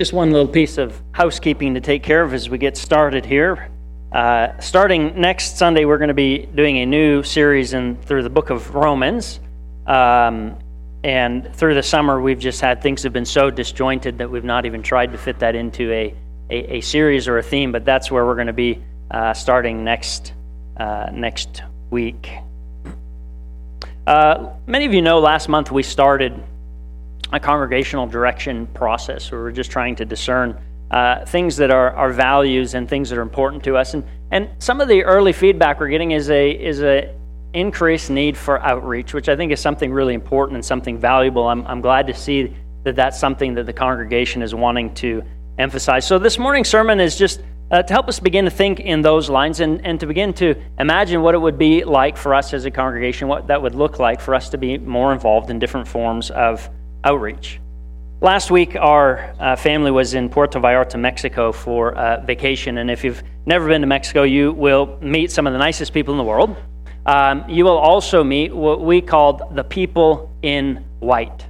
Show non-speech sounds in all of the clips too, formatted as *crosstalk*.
just one little piece of housekeeping to take care of as we get started here. Uh, starting next Sunday, we're going to be doing a new series in through the book of Romans. Um, and through the summer, we've just had things have been so disjointed that we've not even tried to fit that into a, a, a series or a theme. But that's where we're going to be uh, starting next uh, next week. Uh, many of you know last month we started a congregational direction process where we're just trying to discern uh, things that are our values and things that are important to us. And, and some of the early feedback we're getting is a, is a increased need for outreach, which I think is something really important and something valuable. I'm, I'm glad to see that that's something that the congregation is wanting to emphasize. So this morning's sermon is just uh, to help us begin to think in those lines and, and to begin to imagine what it would be like for us as a congregation, what that would look like for us to be more involved in different forms of outreach. Last week, our uh, family was in Puerto Vallarta, Mexico for uh, vacation. And if you've never been to Mexico, you will meet some of the nicest people in the world. Um, you will also meet what we called the people in white.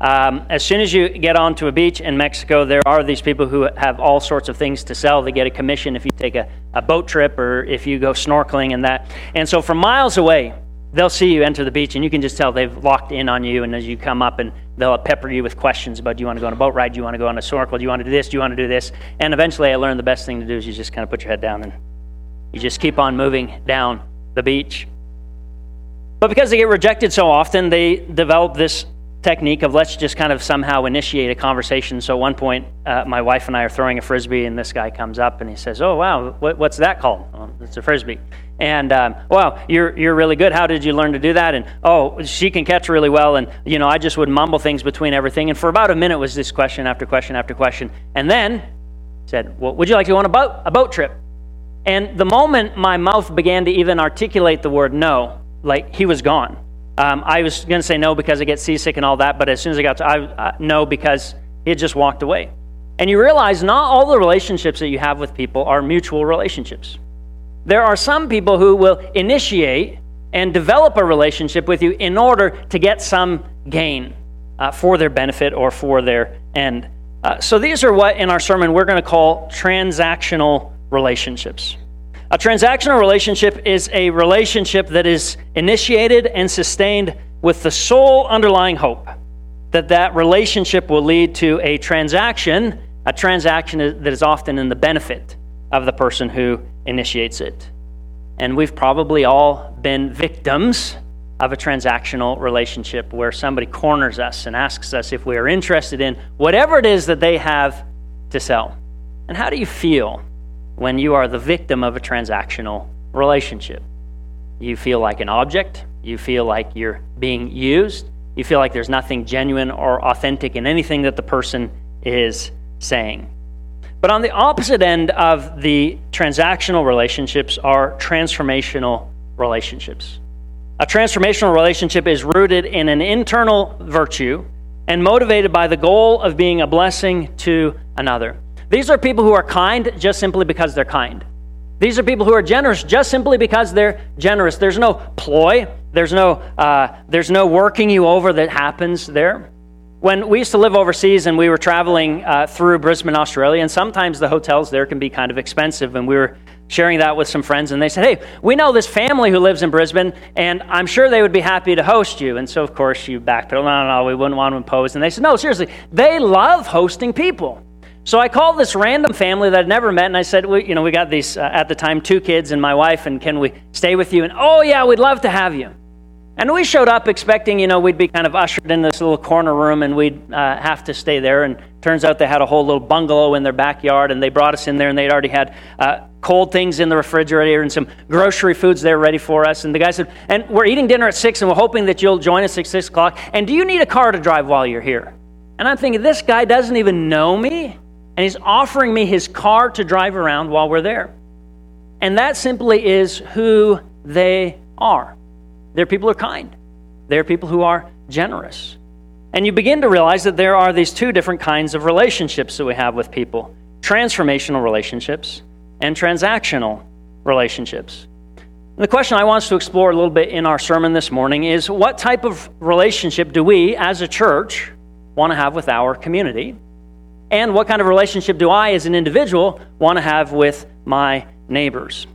Um, as soon as you get onto a beach in Mexico, there are these people who have all sorts of things to sell. They get a commission if you take a, a boat trip or if you go snorkeling and that. And so, from miles away, they'll see you enter the beach, and you can just tell they've locked in on you. And as you come up, and they'll pepper you with questions about, do you want to go on a boat ride? Do you want to go on a snorkel? Do you want to do this? Do you want to do this? And eventually, I learned the best thing to do is you just kind of put your head down and you just keep on moving down the beach. But because they get rejected so often, they develop this technique of let's just kind of somehow initiate a conversation. So, at one point, uh, my wife and I are throwing a frisbee, and this guy comes up and he says, Oh, wow, what, what's that called? Oh, it's a frisbee. And um, wow, you're you're really good. How did you learn to do that? And oh, she can catch really well. And you know, I just would mumble things between everything. And for about a minute was this question after question after question. And then said, "Well, would you like to go on a boat a boat trip?" And the moment my mouth began to even articulate the word no, like he was gone. Um, I was going to say no because I get seasick and all that, but as soon as I got to I, uh, no because he had just walked away. And you realize not all the relationships that you have with people are mutual relationships. There are some people who will initiate and develop a relationship with you in order to get some gain uh, for their benefit or for their end. Uh, so these are what in our sermon we're going to call transactional relationships. A transactional relationship is a relationship that is initiated and sustained with the sole underlying hope that that relationship will lead to a transaction, a transaction that is often in the benefit of the person who initiates it. And we've probably all been victims of a transactional relationship where somebody corners us and asks us if we are interested in whatever it is that they have to sell. And how do you feel when you are the victim of a transactional relationship? You feel like an object, you feel like you're being used, you feel like there's nothing genuine or authentic in anything that the person is saying. But on the opposite end of the transactional relationships are transformational relationships. A transformational relationship is rooted in an internal virtue and motivated by the goal of being a blessing to another. These are people who are kind just simply because they're kind. These are people who are generous just simply because they're generous. There's no ploy. There's no, uh, there's no working you over that happens there. When we used to live overseas and we were traveling uh, through Brisbane, Australia, and sometimes the hotels there can be kind of expensive, and we were sharing that with some friends, and they said, Hey, we know this family who lives in Brisbane, and I'm sure they would be happy to host you. And so, of course, you backpedal, No, no, no, we wouldn't want to impose. And they said, No, seriously, they love hosting people. So I called this random family that I'd never met, and I said, we, You know, we got these, uh, at the time, two kids and my wife, and can we stay with you? And, Oh, yeah, we'd love to have you. And we showed up expecting, you know, we'd be kind of ushered in this little corner room and we'd uh, have to stay there. And turns out they had a whole little bungalow in their backyard and they brought us in there and they'd already had uh, cold things in the refrigerator and some grocery foods there ready for us. And the guy said, and we're eating dinner at 6 and we're hoping that you'll join us at 6 o'clock. And do you need a car to drive while you're here? And I'm thinking, this guy doesn't even know me and he's offering me his car to drive around while we're there. And that simply is who they are. They're people who are kind. They're people who are generous. And you begin to realize that there are these two different kinds of relationships that we have with people transformational relationships and transactional relationships. And the question I want us to explore a little bit in our sermon this morning is what type of relationship do we, as a church, want to have with our community? And what kind of relationship do I, as an individual, want to have with my neighbors?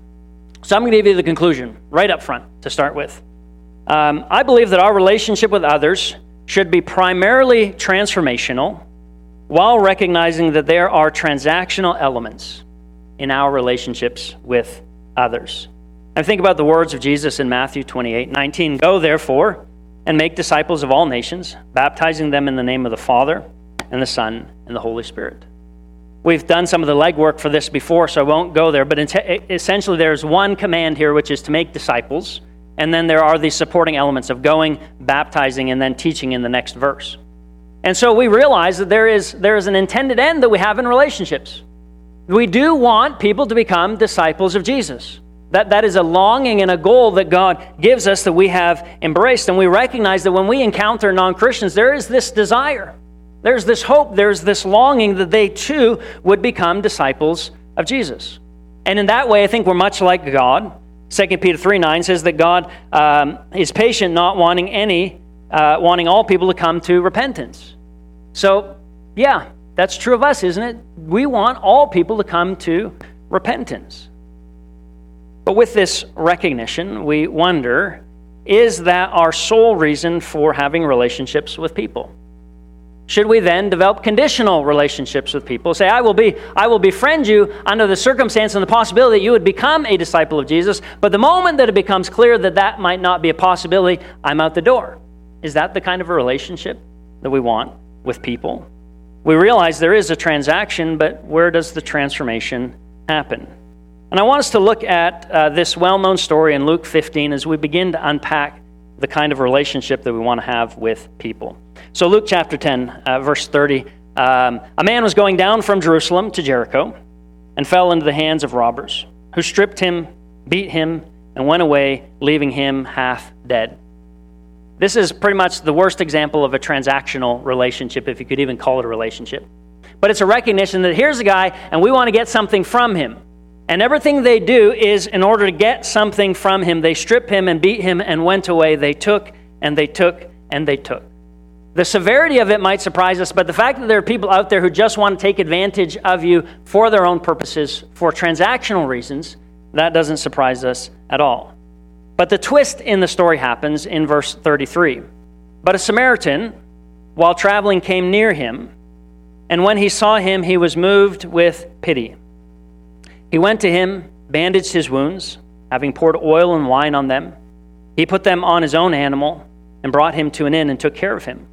So I'm going to give you the conclusion right up front to start with. Um, I believe that our relationship with others should be primarily transformational while recognizing that there are transactional elements in our relationships with others. And think about the words of Jesus in Matthew 28 19. Go therefore and make disciples of all nations, baptizing them in the name of the Father and the Son and the Holy Spirit. We've done some of the legwork for this before, so I won't go there, but essentially there's one command here, which is to make disciples, and then there are these supporting elements of going, baptizing, and then teaching in the next verse. And so we realize that there is, there is an intended end that we have in relationships. We do want people to become disciples of Jesus. That, that is a longing and a goal that God gives us that we have embraced. And we recognize that when we encounter non Christians, there is this desire, there's this hope, there's this longing that they too would become disciples of Jesus. And in that way, I think we're much like God. 2 Peter 3 9 says that God um, is patient, not wanting any, uh, wanting all people to come to repentance. So, yeah, that's true of us, isn't it? We want all people to come to repentance. But with this recognition, we wonder is that our sole reason for having relationships with people? Should we then develop conditional relationships with people? Say, I will be, I will befriend you under the circumstance and the possibility that you would become a disciple of Jesus, but the moment that it becomes clear that that might not be a possibility, I'm out the door. Is that the kind of a relationship that we want with people? We realize there is a transaction, but where does the transformation happen? And I want us to look at uh, this well known story in Luke 15 as we begin to unpack the kind of relationship that we want to have with people. So, Luke chapter 10, uh, verse 30 um, A man was going down from Jerusalem to Jericho and fell into the hands of robbers, who stripped him, beat him, and went away, leaving him half dead. This is pretty much the worst example of a transactional relationship, if you could even call it a relationship. But it's a recognition that here's a guy, and we want to get something from him. And everything they do is in order to get something from him, they strip him and beat him and went away. They took and they took and they took. The severity of it might surprise us, but the fact that there are people out there who just want to take advantage of you for their own purposes, for transactional reasons, that doesn't surprise us at all. But the twist in the story happens in verse 33. But a Samaritan, while traveling, came near him, and when he saw him, he was moved with pity. He went to him, bandaged his wounds, having poured oil and wine on them. He put them on his own animal and brought him to an inn and took care of him.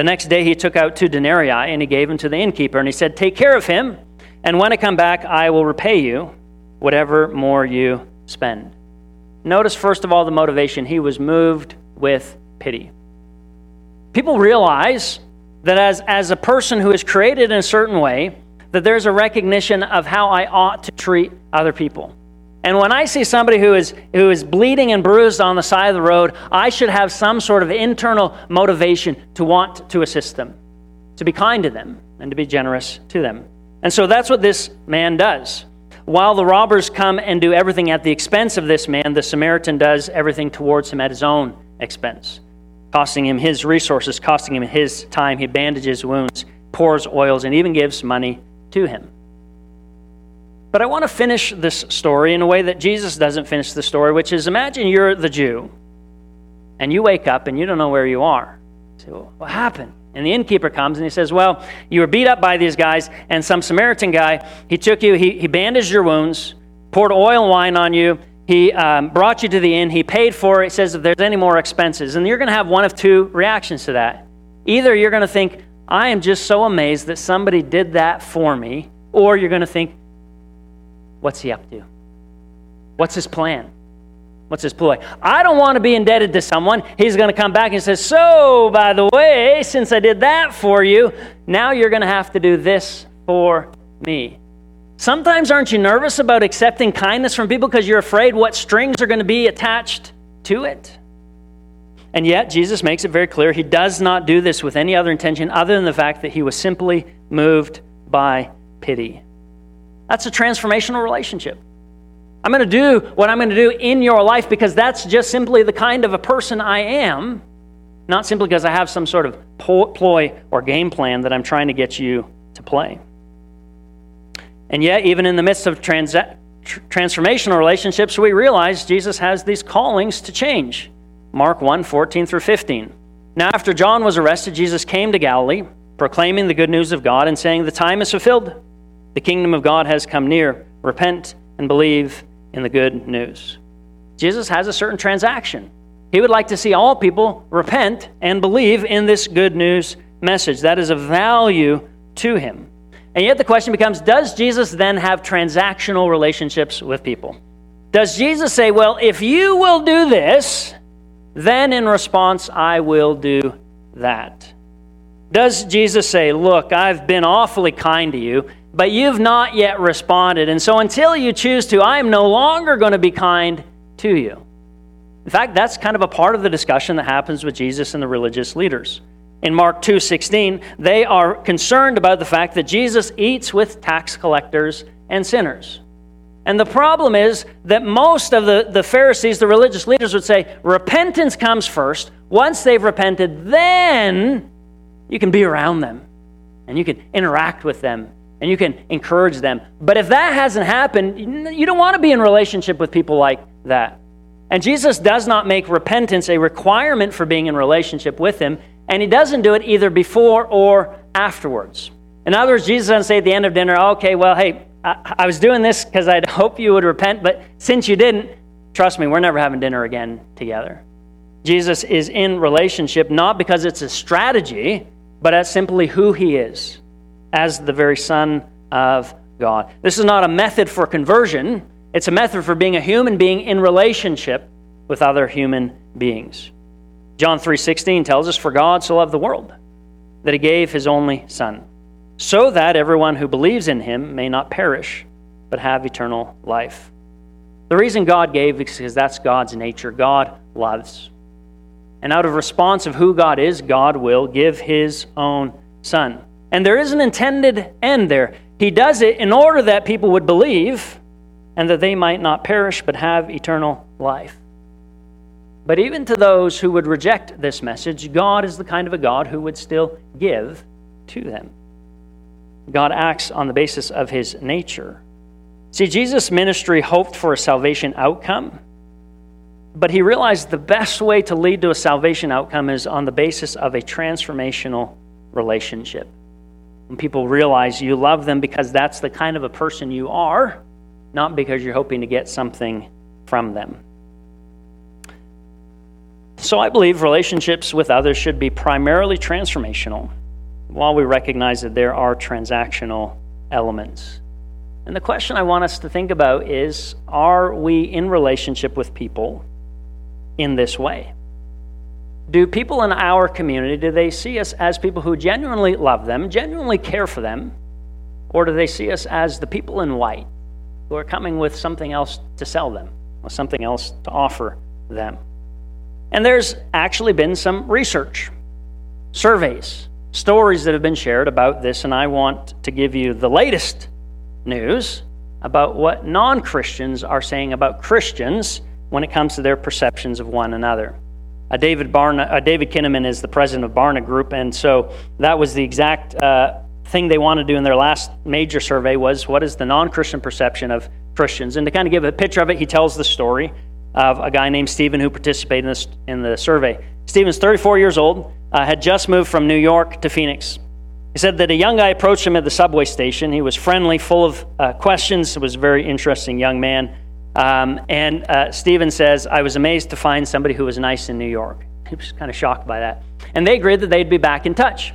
The next day he took out two denarii and he gave them to the innkeeper and he said, Take care of him, and when I come back, I will repay you whatever more you spend. Notice, first of all, the motivation. He was moved with pity. People realize that as, as a person who is created in a certain way, that there's a recognition of how I ought to treat other people. And when I see somebody who is, who is bleeding and bruised on the side of the road, I should have some sort of internal motivation to want to assist them, to be kind to them, and to be generous to them. And so that's what this man does. While the robbers come and do everything at the expense of this man, the Samaritan does everything towards him at his own expense, costing him his resources, costing him his time. He bandages wounds, pours oils, and even gives money to him. But I want to finish this story in a way that Jesus doesn't finish the story, which is imagine you're the Jew and you wake up and you don't know where you are. You say, well, what happened? And the innkeeper comes and he says, Well, you were beat up by these guys, and some Samaritan guy, he took you, he, he bandaged your wounds, poured oil and wine on you, he um, brought you to the inn, he paid for it. He says, If there's any more expenses. And you're going to have one of two reactions to that. Either you're going to think, I am just so amazed that somebody did that for me. Or you're going to think, what's he up to? What's his plan? What's his ploy? I don't want to be indebted to someone. He's going to come back and say, So, by the way, since I did that for you, now you're going to have to do this for me. Sometimes aren't you nervous about accepting kindness from people because you're afraid what strings are going to be attached to it? And yet, Jesus makes it very clear he does not do this with any other intention other than the fact that he was simply moved by pity. That's a transformational relationship. I'm going to do what I'm going to do in your life because that's just simply the kind of a person I am, not simply because I have some sort of ploy or game plan that I'm trying to get you to play. And yet, even in the midst of transa- tr- transformational relationships, we realize Jesus has these callings to change. Mark 1 14 through 15. Now, after John was arrested, Jesus came to Galilee, proclaiming the good news of God and saying, The time is fulfilled. The kingdom of God has come near. Repent and believe in the good news. Jesus has a certain transaction. He would like to see all people repent and believe in this good news message. That is of value to him. And yet the question becomes Does Jesus then have transactional relationships with people? Does Jesus say, Well, if you will do this, then in response, I will do that? Does Jesus say, Look, I've been awfully kind to you, but you've not yet responded. And so until you choose to, I am no longer going to be kind to you. In fact, that's kind of a part of the discussion that happens with Jesus and the religious leaders. In Mark 2:16, they are concerned about the fact that Jesus eats with tax collectors and sinners. And the problem is that most of the, the Pharisees, the religious leaders, would say repentance comes first. Once they've repented, then you can be around them and you can interact with them and you can encourage them. But if that hasn't happened, you don't want to be in relationship with people like that. And Jesus does not make repentance a requirement for being in relationship with him, and he doesn't do it either before or afterwards. In other words, Jesus doesn't say at the end of dinner, okay, well, hey, I, I was doing this because I'd *laughs* hope you would repent, but since you didn't, trust me, we're never having dinner again together. Jesus is in relationship not because it's a strategy, but as simply who he is as the very Son of God. This is not a method for conversion, it's a method for being a human being in relationship with other human beings. John 3:16 tells us for God so loved the world that he gave his only son so that everyone who believes in him may not perish but have eternal life. The reason God gave is because that's God's nature. God loves. And out of response of who God is, God will give his own son. And there is an intended end there. He does it in order that people would believe and that they might not perish but have eternal life. But even to those who would reject this message, God is the kind of a God who would still give to them. God acts on the basis of his nature. See, Jesus' ministry hoped for a salvation outcome, but he realized the best way to lead to a salvation outcome is on the basis of a transformational relationship. When people realize you love them because that's the kind of a person you are, not because you're hoping to get something from them. So I believe relationships with others should be primarily transformational, while we recognize that there are transactional elements. And the question I want us to think about is are we in relationship with people in this way? Do people in our community do they see us as people who genuinely love them genuinely care for them? Or do they see us as the people in white who are coming with something else to sell them or something else to offer them? And there's actually been some research surveys stories that have been shared about this and i want to give you the latest news about what non-christians are saying about christians when it comes to their perceptions of one another uh, David Barna, uh, David Kinnaman is the president of Barna Group, and so that was the exact uh, thing they wanted to do in their last major survey was what is the non-Christian perception of Christians? And to kind of give a picture of it, he tells the story of a guy named Stephen who participated in, this, in the survey. Stephen's 34 years old, uh, had just moved from New York to Phoenix. He said that a young guy approached him at the subway station. He was friendly, full of uh, questions. Was a very interesting young man. Um, and uh, Stephen says, I was amazed to find somebody who was nice in New York. *laughs* He was kind of shocked by that. And they agreed that they'd be back in touch.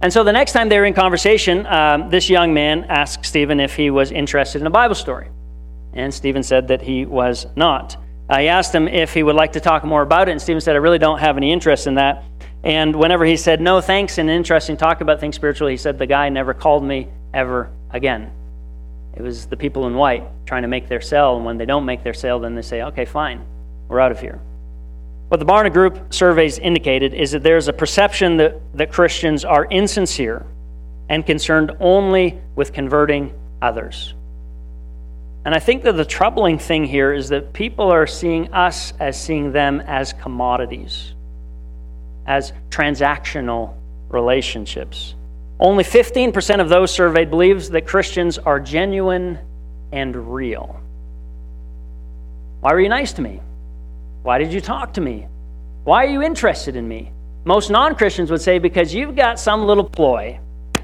And so the next time they were in conversation, um, this young man asked Stephen if he was interested in a Bible story. And Stephen said that he was not. I asked him if he would like to talk more about it, and Stephen said, I really don't have any interest in that. And whenever he said no thanks and an interesting talk about things spiritual, he said, The guy never called me ever again. It was the people in white trying to make their sale, and when they don't make their sale, then they say, okay, fine, we're out of here. What the Barna Group surveys indicated is that there's a perception that, that Christians are insincere and concerned only with converting others. And I think that the troubling thing here is that people are seeing us as seeing them as commodities, as transactional relationships. Only 15% of those surveyed believes that Christians are genuine and real. Why were you nice to me? Why did you talk to me? Why are you interested in me? Most non Christians would say, because you've got some little ploy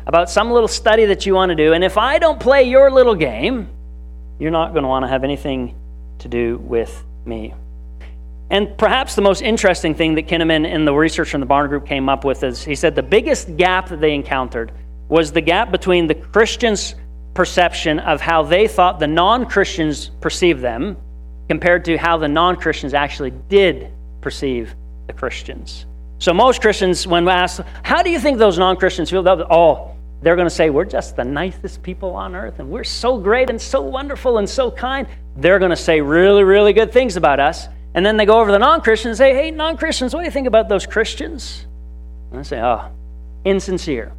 about some little study that you want to do, and if I don't play your little game, you're not going to want to have anything to do with me. And perhaps the most interesting thing that Kinnaman and the research from the Barna Group came up with is he said the biggest gap that they encountered was the gap between the Christians' perception of how they thought the non Christians perceived them compared to how the non Christians actually did perceive the Christians. So most Christians, when asked, How do you think those non Christians feel? Oh, they're going to say, We're just the nicest people on earth, and we're so great and so wonderful and so kind. They're going to say really, really good things about us. And then they go over to the non Christians and say, Hey, non Christians, what do you think about those Christians? And I say, Oh, insincere,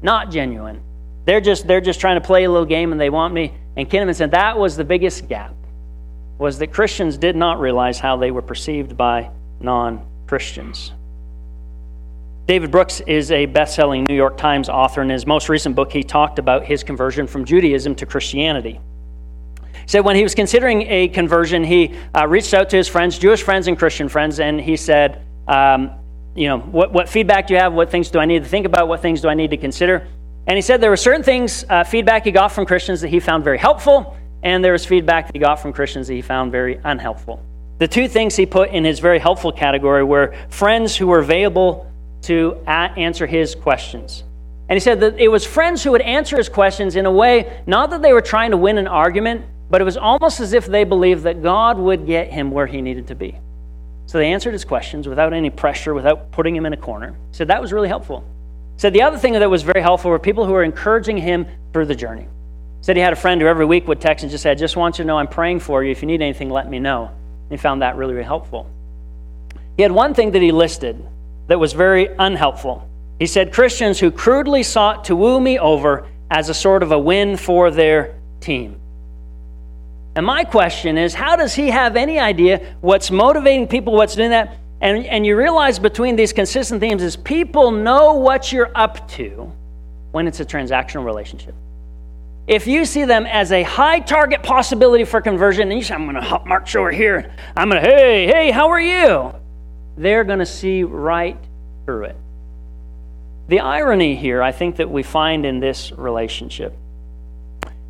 not genuine. They're just, they're just trying to play a little game and they want me. And Kinnaman said that was the biggest gap, was that Christians did not realize how they were perceived by non Christians. David Brooks is a best selling New York Times author. In his most recent book, he talked about his conversion from Judaism to Christianity. He said when he was considering a conversion, he uh, reached out to his friends, Jewish friends and Christian friends, and he said, um, You know, what, what feedback do you have? What things do I need to think about? What things do I need to consider? And he said there were certain things, uh, feedback he got from Christians that he found very helpful, and there was feedback that he got from Christians that he found very unhelpful. The two things he put in his very helpful category were friends who were available to answer his questions. And he said that it was friends who would answer his questions in a way, not that they were trying to win an argument, but it was almost as if they believed that God would get him where he needed to be. So they answered his questions without any pressure, without putting him in a corner. He said that was really helpful. He said the other thing that was very helpful were people who were encouraging him through the journey. He said he had a friend who every week would text and just said, just want you to know I'm praying for you. If you need anything, let me know. And he found that really, really helpful. He had one thing that he listed that was very unhelpful. He said, Christians who crudely sought to woo me over as a sort of a win for their team. And my question is, how does he have any idea what's motivating people, what's doing that? And, and you realize between these consistent themes is people know what you're up to when it's a transactional relationship. If you see them as a high target possibility for conversion, and you say, I'm going to hop march over here, I'm going to, hey, hey, how are you? they're going to see right through it. The irony here, I think, that we find in this relationship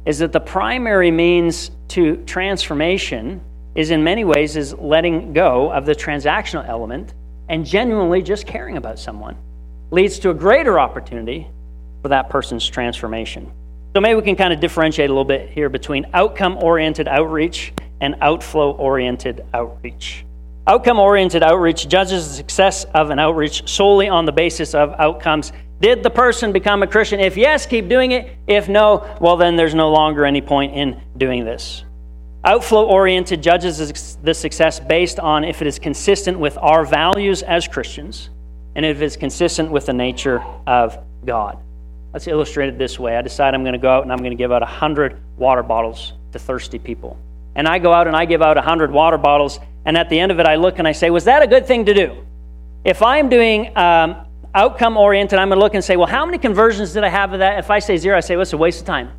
is that the primary means to transformation is in many ways is letting go of the transactional element and genuinely just caring about someone leads to a greater opportunity for that person's transformation. So maybe we can kind of differentiate a little bit here between outcome oriented outreach and outflow oriented outreach. Outcome oriented outreach judges the success of an outreach solely on the basis of outcomes. Did the person become a Christian? If yes, keep doing it. If no, well, then there's no longer any point in doing this. Outflow oriented judges the success based on if it is consistent with our values as Christians and if it's consistent with the nature of God. Let's illustrate it this way. I decide I'm going to go out and I'm going to give out 100 water bottles to thirsty people. And I go out and I give out 100 water bottles and at the end of it, I look and I say, was that a good thing to do? If I'm doing um, outcome oriented, I'm going to look and say, well, how many conversions did I have of that? If I say zero, I say, well, it's a waste of time.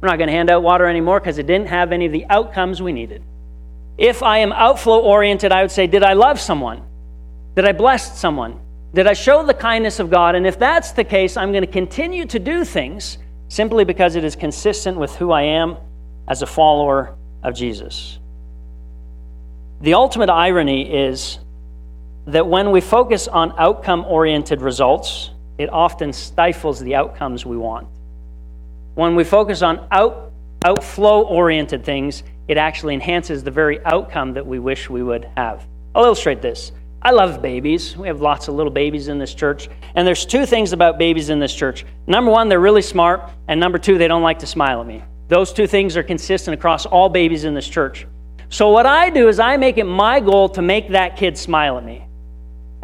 We're not going to hand out water anymore because it didn't have any of the outcomes we needed. If I am outflow oriented, I would say, did I love someone? Did I bless someone? Did I show the kindness of God? And if that's the case, I'm going to continue to do things simply because it is consistent with who I am as a follower of Jesus. The ultimate irony is that when we focus on outcome oriented results, it often stifles the outcomes we want. When we focus on out, outflow oriented things, it actually enhances the very outcome that we wish we would have. I'll illustrate this. I love babies. We have lots of little babies in this church. And there's two things about babies in this church. Number one, they're really smart. And number two, they don't like to smile at me. Those two things are consistent across all babies in this church. So what I do is I make it my goal to make that kid smile at me.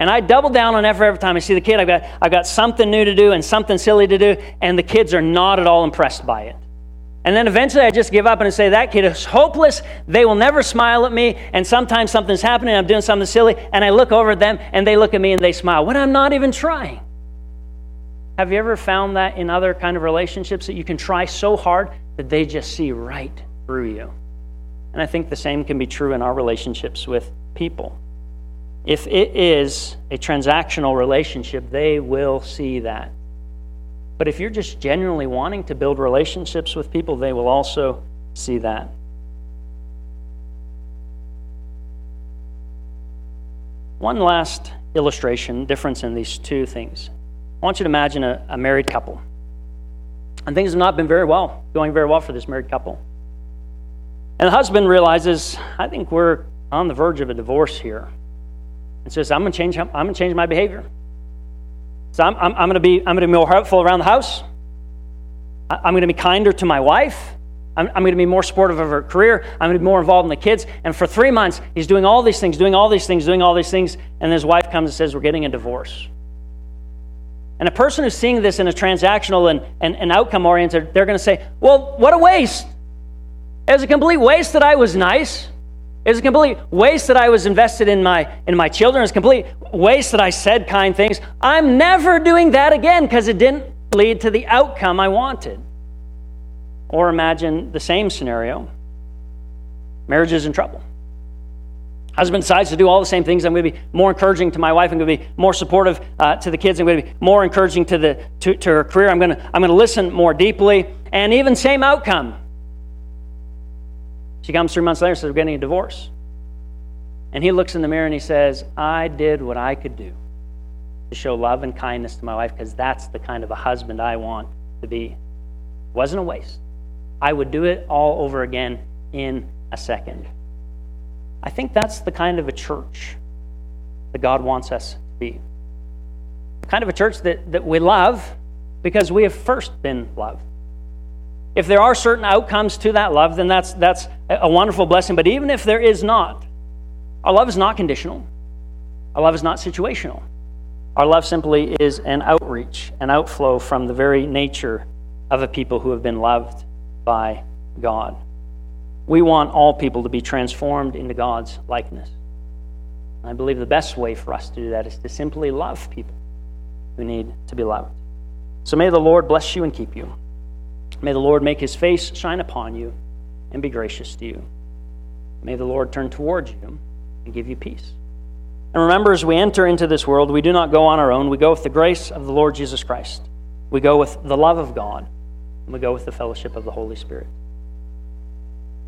And I double down on effort every time I see the kid. I've got, I've got something new to do and something silly to do, and the kids are not at all impressed by it. And then eventually I just give up and I say, that kid is hopeless. They will never smile at me. And sometimes something's happening, I'm doing something silly, and I look over at them and they look at me and they smile when I'm not even trying. Have you ever found that in other kind of relationships that you can try so hard that they just see right through you? And I think the same can be true in our relationships with people. If it is a transactional relationship, they will see that. But if you're just genuinely wanting to build relationships with people, they will also see that. One last illustration, difference in these two things. I want you to imagine a, a married couple. And things have not been very well, going very well for this married couple. And the husband realizes, I think we're on the verge of a divorce here. And says, I'm going to change, I'm going to change my behavior. So I'm, I'm, I'm going to be, I'm going to be more helpful around the house. I'm going to be kinder to my wife. I'm, I'm, going to be more supportive of her career. I'm going to be more involved in the kids. And for three months, he's doing all these things, doing all these things, doing all these things. And his wife comes and says, We're getting a divorce. And a person who's seeing this in a transactional and, and, and outcome oriented, they're going to say, Well, what a waste. It was a complete waste that I was nice. It was a complete waste that I was invested in my, in my children. It was a complete waste that I said kind things. I'm never doing that again because it didn't lead to the outcome I wanted. Or imagine the same scenario marriage is in trouble. Husband decides to do all the same things. I'm going to be more encouraging to my wife. I'm going to be more supportive uh, to the kids. I'm going to be more encouraging to, the, to, to her career. I'm going, to, I'm going to listen more deeply. And even same outcome. She comes three months later and says, We're getting a divorce. And he looks in the mirror and he says, I did what I could do to show love and kindness to my wife because that's the kind of a husband I want to be. It wasn't a waste. I would do it all over again in a second. I think that's the kind of a church that God wants us to be. The kind of a church that, that we love because we have first been loved. If there are certain outcomes to that love, then that's, that's a wonderful blessing. But even if there is not, our love is not conditional, our love is not situational. Our love simply is an outreach, an outflow from the very nature of a people who have been loved by God. We want all people to be transformed into God's likeness. I believe the best way for us to do that is to simply love people who need to be loved. So may the Lord bless you and keep you. May the Lord make his face shine upon you and be gracious to you. May the Lord turn towards you and give you peace. And remember, as we enter into this world, we do not go on our own. We go with the grace of the Lord Jesus Christ. We go with the love of God. And we go with the fellowship of the Holy Spirit.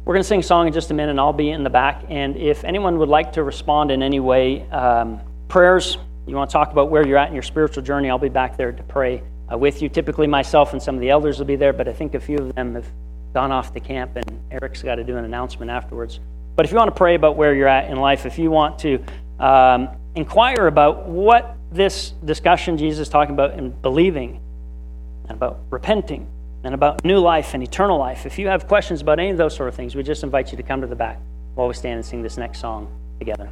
We're going to sing a song in just a minute, and I'll be in the back. And if anyone would like to respond in any way, um, prayers, you want to talk about where you're at in your spiritual journey, I'll be back there to pray uh, with you. Typically, myself and some of the elders will be there, but I think a few of them have gone off to camp, and Eric's got to do an announcement afterwards. But if you want to pray about where you're at in life, if you want to um, inquire about what this discussion Jesus is talking about in believing, and about repenting, and about new life and eternal life, if you have questions about any of those sort of things, we just invite you to come to the back while we stand and sing this next song together.